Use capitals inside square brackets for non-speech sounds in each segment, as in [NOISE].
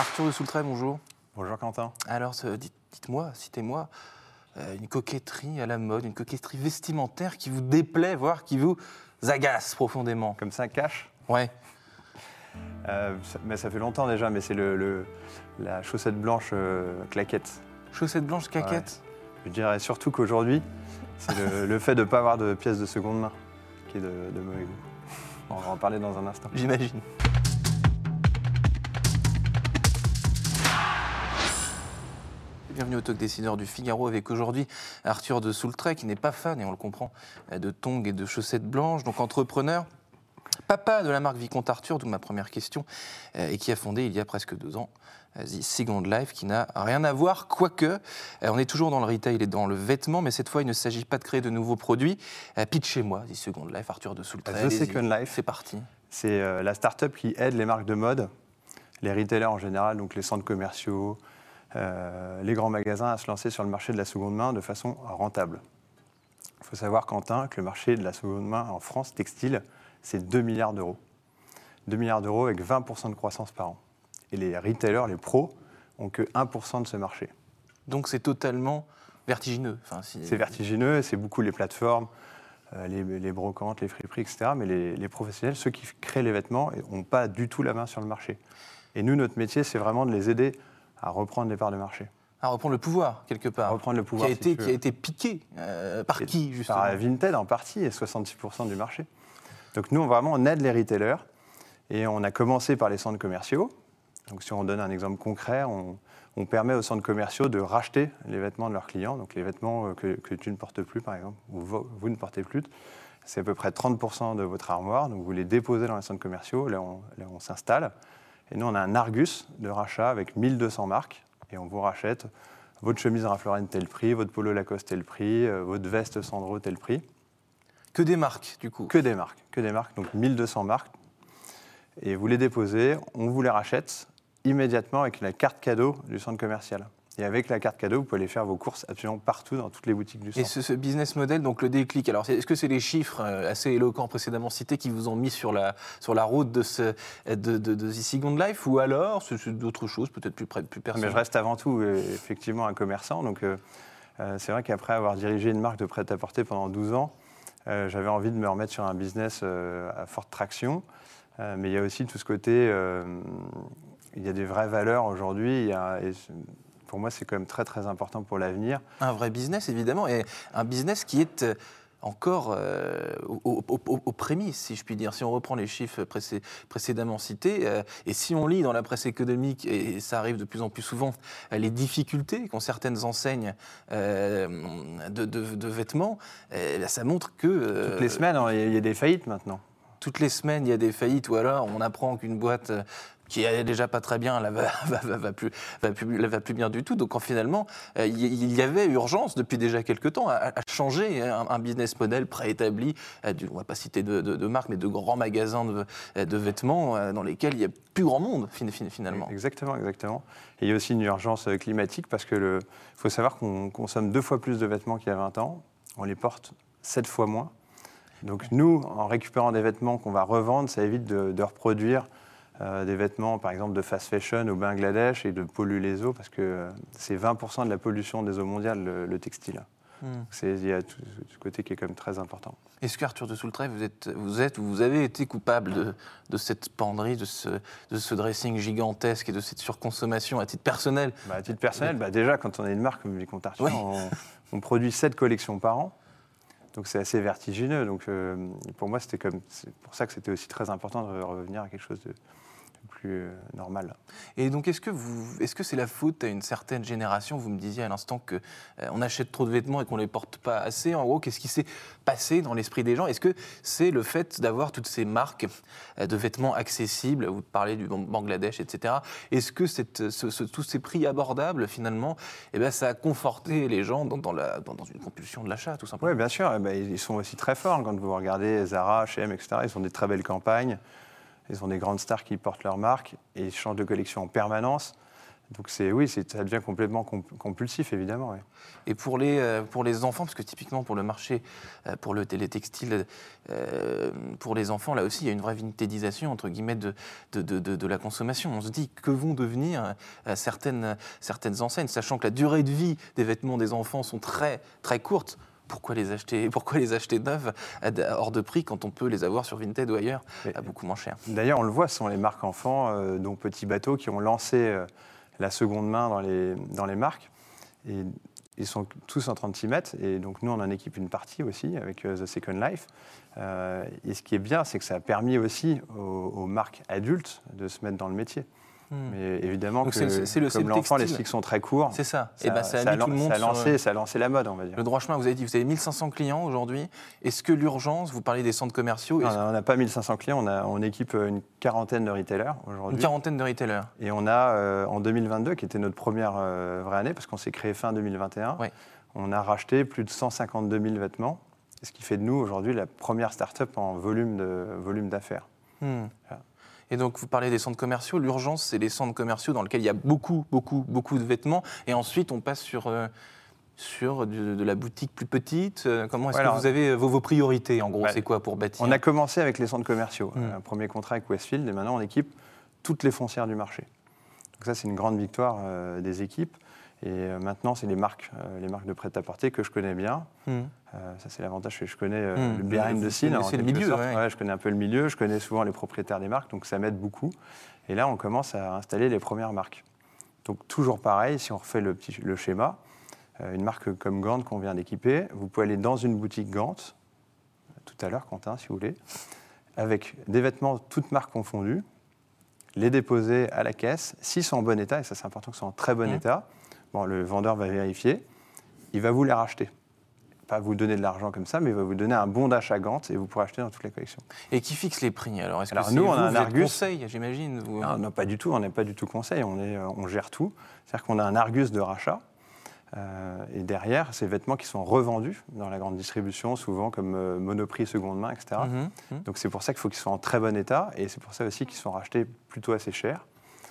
Arthur de Soultray, bonjour. Bonjour Quentin. Alors, dites-moi, citez-moi, euh, une coquetterie à la mode, une coquetterie vestimentaire qui vous déplaît, voire qui vous agace profondément. Comme ça, cash Ouais. Euh, ça- mais ça fait longtemps déjà, mais c'est le, le- la chaussette blanche euh, claquette. Chaussette blanche, caquette. Je dirais surtout qu'aujourd'hui, c'est le, le fait de ne pas avoir de pièces de seconde main qui est de, de mauvais goût. On va en parler dans un instant. [LAUGHS] J'imagine. Bienvenue au Talk Décideur du Figaro avec aujourd'hui Arthur de Soultray qui n'est pas fan, et on le comprend, de tongs et de chaussettes blanches, donc entrepreneur, papa de la marque Vicomte Arthur, d'où ma première question, euh, et qui a fondé il y a presque deux ans euh, The Second Life, qui n'a rien à voir, quoique euh, on est toujours dans le retail et dans le vêtement, mais cette fois il ne s'agit pas de créer de nouveaux produits. Pitchez-moi The Second Life, Arthur de Soultray. The. Second Life. C'est parti. C'est la start-up qui aide les marques de mode, les retailers en général, donc les centres commerciaux, les grands magasins à se lancer sur le marché de la seconde main de façon rentable. Il faut savoir, Quentin, que le marché de la seconde main en France textile, c'est 2 milliards d'euros. 2 milliards d'euros avec 20% de croissance par an. Et les retailers, les pros, ont que 1% de ce marché. Donc c'est totalement vertigineux. Enfin, si- C'est vertigineux, c'est beaucoup les plateformes, euh, les, les brocantes, les friperies, etc. Mais les, les professionnels, ceux qui créent les vêtements, n'ont pas du tout la main sur le marché. Et nous, notre métier, c'est vraiment de les aider à reprendre les parts de marché. À reprendre le pouvoir, quelque part. À reprendre le pouvoir, Qui a été, qui a été piqué. euh, par Et qui, justement Par Vinted en partie, et 66% du marché. Donc nous, on, vraiment, on aide les retailers. Et on a commencé par les centres commerciaux. Donc si on donne un exemple concret, on, on permet aux centres commerciaux de racheter les vêtements de leurs clients. Donc les vêtements euh, que, que tu ne portes plus, par exemple, ou vo- vous, ne portez plus, c'est à peu près 30% de votre armoire. Donc vous les déposez dans les centres commerciaux, là on, là, on s'installe. Et nous, on a un Argus de rachat avec 1200 marques. Et on vous rachète votre chemise Ralph Lauren tel prix, votre polo Lacoste tel prix, euh, votre veste Sandro tel prix. Que des marques, du coup. Que des marques, que des marques, donc 1200 marques. Et vous les déposez, on vous les rachète immédiatement avec la carte cadeau du centre commercial. Et avec la carte cadeau, vous pouvez aller faire vos courses absolument partout dans toutes les boutiques du Et centre. ce, ce business model, donc le déclic, alors est-ce que c'est les chiffres euh, assez éloquents précédemment cités qui vous ont mis sur la, sur la route de, ce, de, de, de The Second Life ou alors c'est d'autres choses, peut-être plus, près- plus Mais personnelles je reste avant tout euh, effectivement un commerçant. Donc euh, c'est vrai qu'après avoir dirigé une marque de prêt-à-porter pendant 12 ans, euh, j'avais envie de me remettre sur un business à forte traction. Mais il y a aussi tout ce côté, il y a des vraies valeurs aujourd'hui. Pour moi, c'est quand même très très important pour l'avenir. Un vrai business, évidemment, et un business qui est euh, encore euh, au- au- au- aux prémices, si je puis dire. Si on reprend les chiffres précé- précédemment cités, euh, et si on lit dans la presse économique, et ça arrive de plus en plus souvent, euh, les difficultés qu'ont certaines enseignes de, de- de vêtements, ça montre que... Toutes les semaines, hein, il y a- il y a des faillites maintenant. toutes les semaines, il y a des faillites, ou alors on apprend qu'une boîte qui est déjà pas très bien, là, [LAUGHS] va, plus, va, plus, bien du tout. Donc en, finalement, euh, il y- y avait urgence depuis déjà quelques temps à, changer un, un business model préétabli, euh, on va pas citer de, de, marques, mais de grands magasins de, de vêtements euh, dans lesquels il n'y a plus grand monde fin- fin- finalement. Exactement, exactement. Et il y a aussi une urgence euh, climatique parce que il faut savoir qu'on consomme deux fois plus de vêtements qu'il y a 20 ans. On les porte sept fois moins. Donc nous, en récupérant des vêtements qu'on va revendre, ça évite de reproduire euh, des vêtements, par exemple, de fast fashion au Bangladesh et de polluer les eaux parce que euh, c'est 20% de la pollution des eaux mondiales, le, le textile. Hmm. C'est- Il y a tout ce côté qui est quand même très important. Est-ce qu'Arthur de Soultray, vous êtes, vous êtes ou vous avez été coupable de, de cette penderie, de ce, de ce dressing gigantesque et de cette surconsommation à titre personnel? Bah, à titre personnel, bah, déjà, quand on est une marque comme Vicomte Arthur, Oui. on, on produit 7 collections par an. Donc c'est assez vertigineux. Donc euh, pour moi, c'était comme, c'est pour ça que c'était aussi très important de revenir à quelque chose de euh, normal. Et donc, est-ce que c'est la faute à une certaine génération Vous me disiez à l'instant que euh, on achète trop de vêtements et qu'on les porte pas assez. En gros, qu'est-ce qui s'est passé dans l'esprit des gens? Est-ce que c'est le fait d'avoir toutes ces marques euh, de vêtements accessibles? Vous parlez du Bang- Bangladesh, etc. Est-ce que tous ces prix abordables, finalement, eh ben, ça a conforté les gens dans une compulsion de l'achat, tout simplement? Oui, bien sûr. eh ben, ils sont aussi très forts. Quand vous regardez Zara, H&M, etc., ils ont des très belles campagnes. Ils ont des grandes stars qui portent leur marque et ils changent de collection en permanence. Donc c'est oui, ça devient complètement comp- compulsif, évidemment. Et pour les, euh, pour les enfants, parce que typiquement pour le marché, euh, pour le télétextile, euh, pour les enfants, là aussi, il y a une vraie vintédisation, entre guillemets, de, de, de- de- la consommation. On se dit que vont devenir certaines, certaines enseignes, sachant que la durée de vie des vêtements des enfants sont très, très courtes. Pourquoi les acheter, [LAUGHS] pourquoi les acheter neufs à- hors de prix quand on peut les avoir sur Vinted ou ailleurs Mais- à beaucoup moins cher D'ailleurs, on le voit, ce sont les marques enfants, euh, dont Petit Bateau, qui ont lancé euh, la seconde main dans les, dans les marques. Et ils sont tous en 36 mètres. Et donc, nous, on en équipe une partie aussi avec euh, The Second Life. Euh, et ce qui est bien, c'est que ça a permis aussi aux, aux marques adultes de se mettre dans le métier. Mais évidemment, Donc que, c'est le- c'est le- c'est comme le l'enfant, les textile. cycles sont très courts. C'est ça. Ça, Et ben, ça a ça mis tout lan- le monde ça a sur, lancé, ça a lancé la mode, on va dire. Le droit chemin, vous avez dit, vous avez 1500 clients aujourd'hui. Est-ce que l'urgence, vous parlez des centres commerciaux, Non, on n'a pas 1500 clients, on, a, on équipe une quarantaine de retailers une aujourd'hui. quarantaine de retailers Et on a, euh, en 2022, qui était notre première euh, vraie année, parce qu'on s'est créé fin 2021, Ouais. on a racheté plus de 152 000 vêtements, ce qui fait de nous aujourd'hui la première start-up en volume de- volume d'affaires. Hmm. Voilà. Et donc, vous parlez des centres commerciaux. L'urgence, c'est les centres commerciaux dans lesquels il y a beaucoup, beaucoup, beaucoup de vêtements. Et ensuite, on passe sur, euh, sur de, la boutique plus petite. Euh, Comment est-ce que vous avez vos, vos priorités, en gros? Ouais. C'est quoi pour bâtir? On a commencé avec les centres commerciaux, Mm. un premier contrat avec Westfield, et maintenant on équipe toutes les foncières du marché. Donc ça, c'est une grande victoire euh, des équipes. Et euh, maintenant, c'est les marques, euh, les marques de prêt-à-porter que je connais bien. Hmm. Euh, ça, c'est l'avantage que je connais Hmm. le behind the scene. en le milieu, sorte. ouais. je connais un peu le milieu, je connais souvent les propriétaires des marques, donc ça m'aide beaucoup. Et là, on commence à installer les premières marques. Donc, toujours pareil, si on refait le, petit, le schéma, une marque comme Gant qu'on vient d'équiper, vous pouvez aller dans une boutique Gant, tout à l'heure, Quentin, si vous voulez, avec des vêtements toutes marques confondues, les déposer à la caisse. S'ils sont en bon état, et ça c'est important que ce soit en très bon Mhm. état, bon, le vendeur va vérifier, il va vous les racheter. Pas vous donner de l'argent comme ça, mais il va vous donner un bon d'achat Gant et vous pourrez acheter dans toutes les collections. Et qui fixe les prix alors? Est-ce que Alors, c'est nous, on a un Argus. conseil, j'imagine vous- Non, non, pas du tout, on n'est pas du tout conseil, on, est, euh, on gère tout. C'est-à-dire qu'on a un Argus de rachat. euh, et derrière, ces vêtements qui sont revendus dans la grande distribution, souvent comme euh, Monoprix, seconde main, etc. Mhm, mhm. Donc c'est pour ça qu'il faut qu'ils soient en très bon état et c'est pour ça aussi qu'ils sont rachetés plutôt assez cher.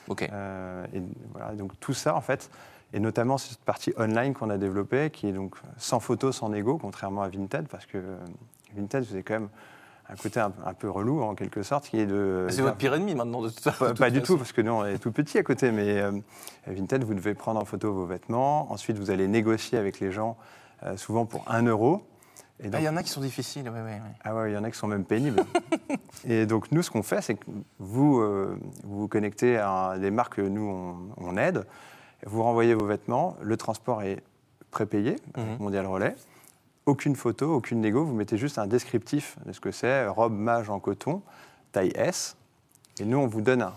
Ok. Euh, et voilà, donc tout ça, en fait, et notamment cette partie online qu'on a développée, qui est donc sans photo, sans ego, contrairement à Vinted, parce que euh, Vinted, c'est quand même un côté un, un peu relou, en quelque sorte, qui est de... C'est votre pire ennemi maintenant, de toute façon. pas, pas du tout, parce que nous, on est tout petit à côté, mais euh, Vinted, vous devez prendre en photo vos vêtements, ensuite vous allez négocier avec les gens, euh, souvent pour 1 euro. Ah, Il y en a qui sont difficiles, oui, oui. oui. ah ouais, il y en a qui sont même pénibles. [LAUGHS] et donc nous, ce qu'on fait, c'est que vous euh, vous, vous connectez à des marques que nous, on, on aide, vous renvoyez vos vêtements, le transport est prépayé, avec Mhm. Mondial Relais, aucune photo, aucune négo, vous mettez juste un descriptif de ce que c'est, robe mage en coton, taille S, et nous, on vous donne un,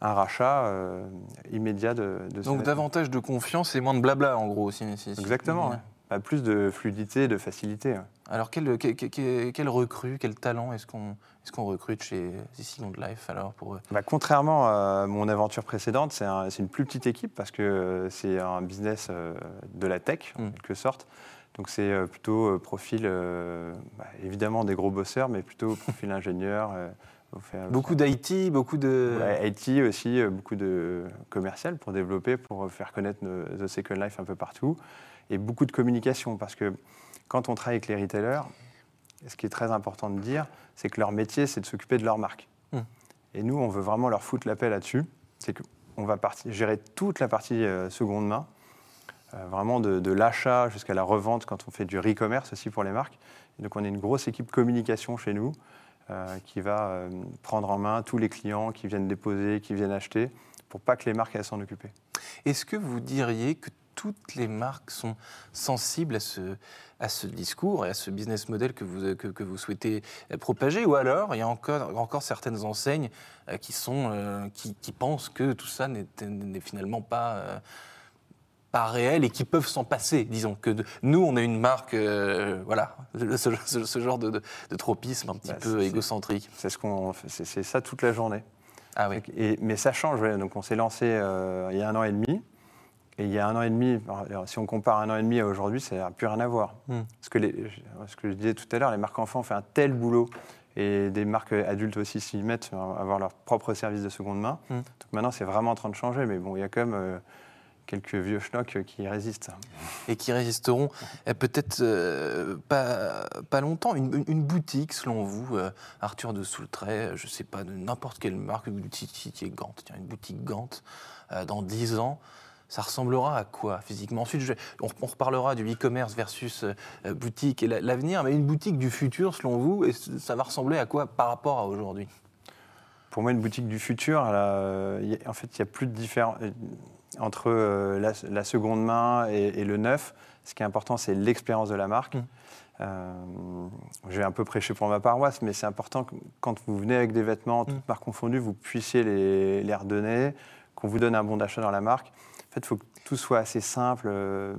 un rachat euh, immédiat de, de ce Donc vêtement. davantage de confiance et moins de blabla, en gros. Si, si- si- Exactement, ouais. Bah, plus de fluidité, de facilité. Alors, quel, quel, quel- quel recrue, quel talent est-ce qu'on est recrute chez The Second Life alors pour... euh, Bah, contrairement à mon aventure précédente, c'est un- c'est une plus petite équipe parce que euh, c'est un business euh, de la tech, en Mm. quelque sorte. Donc c'est euh, plutôt euh, profil, euh, bah, évidemment des gros bosseurs, mais plutôt profil [LAUGHS] ingénieur. Euh, euh, Beaucoup d'IT, beaucoup de... ouais, IT aussi, euh, beaucoup de commercial pour développer, pour faire connaître The Second Life un peu partout. Et beaucoup de communication parce que quand on travaille avec les retailers, ce qui est très important de dire, c'est que leur métier, c'est de s'occuper de leur marque. Hmm. Et nous, on veut vraiment leur foutre la paix là-dessus. C'est qu'on va gérer toute la partie euh, seconde main, euh, vraiment de, de l'achat jusqu'à la revente quand on fait du e-commerce aussi pour les marques. Et donc, on a une grosse équipe communication chez nous euh, qui va euh, prendre en main tous les clients qui viennent déposer, qui viennent acheter, pour pas que les marques aient à s'en occuper. Est-ce que vous diriez que toutes les marques sont sensibles à ce, à ce discours et à ce business model que vous, que, vous souhaitez euh, propager? Ou alors, il y a encore, encore certaines enseignes euh, qui, sont, euh, qui, pensent que tout ça n'est finalement pas, euh, pas réel et qui peuvent s'en passer Disons que de- nous, on a une marque, euh, voilà, ce, ce- ce genre de, de- de tropisme un petit Bah, peu égocentrique. C'est ce qu'on c'est ça toute la journée. Ah oui. Et, mais ça change. ouais. Donc on s'est lancé euh, il y a un an et demi. Et il y a un an et demi, si on compare un an et demi à aujourd'hui, ça n'a plus rien à voir. Hmm. Ce, que les- ce que je disais tout à l'heure, les marques enfants ont fait un tel boulot Et des marques adultes aussi s'y mettent, à avoir leur propre service de seconde main. Mm. Donc maintenant, c'est vraiment en train de changer. Mais bon, il y a quand même euh, quelques vieux schnocks qui résistent. et qui résisteront euh, peut-être euh, pas, pas longtemps. Une, boutique, selon vous, euh, Arthur de Soultray, euh, je ne sais pas, de n'importe quelle marque, une boutique qui est Gant, tiens, une boutique Gant, euh, dans 10 ans, ça ressemblera à quoi physiquement? Ensuite, je- on, on reparlera du e-commerce versus boutique et la- l'avenir, mais une boutique du futur, selon vous, et ça va ressembler à quoi par rapport à aujourd'hui? Pour moi, une boutique du futur, elle a, il y a- en fait, il n'y a plus de différence entre euh, la, la seconde main et, et le neuf. Ce qui est important, c'est l'expérience de la marque. Mm. Euh, je vais un peu prêcher pour ma paroisse, mais c'est important que quand vous venez avec des vêtements, toutes Mm. marques confondues, vous puissiez les, les redonner, qu'on vous donne un bon d'achat dans la marque. En fait, il faut que tout soit assez simple. Euh,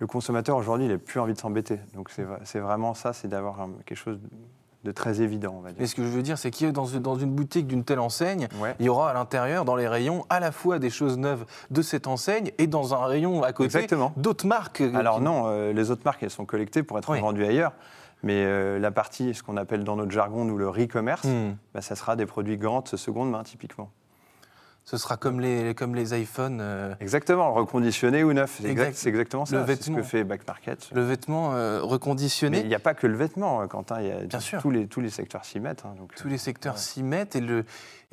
Le consommateur, aujourd'hui, il n'a plus envie de s'embêter. Donc, c'est vraiment ça, c'est d'avoir quelque chose de très évident, on va Mais dire. ce que je veux dire, c'est qu'il y a dans, une- dans une boutique d'une telle enseigne, Ouais. il y aura à l'intérieur, dans les rayons, à la fois des choses neuves de cette enseigne et dans un rayon à côté, d'autres marques. euh, Alors qui- non, euh, les autres marques, elles sont collectées pour être Oui. vendues ailleurs. Mais euh, la partie, ce qu'on appelle dans notre jargon, nous, le re-commerce, Hmm. bah, ça sera des produits Gant seconde main, typiquement. Ce sera comme les, comme les iPhones. euh, Exactement, reconditionné ou neuf. C'est Exact. exact- exactement ça. C'est ce que fait Back Market. le vêtement euh, Mais reconditionné. il n'y a pas que le vêtement, euh, Quentin. Il y a Bien sûr. Tous, les, tous les secteurs s'y mettent. hein, donc, Tous les secteurs Ouais. s'y mettent et le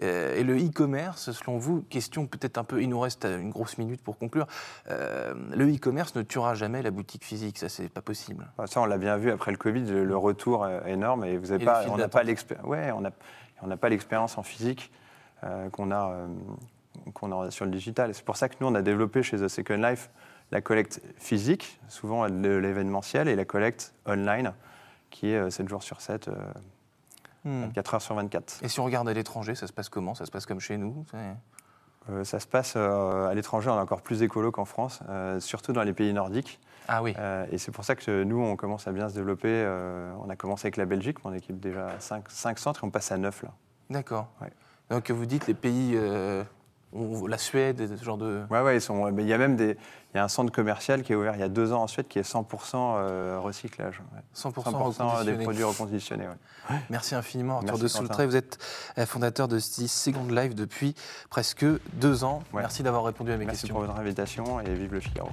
euh, et le e-commerce, selon vous, question peut-être un peu, il nous reste une grosse minute pour conclure. le e-commerce ne tuera jamais la boutique physique, ça c'est pas possible. Enfin, Ça, on l'a bien vu après le Covid, le, retour est énorme et vous avez Et pas, on n'a pas l'expérience. Ouais, on a- on n'a pas l'expérience en physique qu'on a, euh, qu'on a sur le digital. Et c'est pour ça que nous, on a développé chez The Second Life la collecte physique, souvent de l'événementiel, et la collecte online, qui est euh, 7 jours sur 7, euh, Hmm. 24 heures sur 24. Et si on regarde à l'étranger, ça se passe comment? Ça se passe comme chez nous? Euh, ça se passe euh, à l'étranger, on est encore plus écolo qu'en France, euh, surtout dans les pays nordiques. Ah oui. Euh, et c'est pour ça que nous, on commence à bien se développer. euh, on a commencé avec la Belgique, on équipe déjà 5, centres et on passe à 9 là. D'accord. Ouais. Donc vous dites les pays, euh, la Suède, ce genre de. Ouais, ouais, ils sont. mais Il y a même des. Il y a un centre commercial qui est ouvert il y a deux ans en Suède qui est 100% euh, recyclage. ouais. 100%, 100% des reconditionné. produits reconditionnés. ouais. Merci infiniment, Arthur Merci, de. Soultray. Vous êtes euh, fondateur de Second Life depuis presque deux ans. Ouais. Merci d'avoir répondu à mes Merci questions. pour votre invitation et vive le Figaro.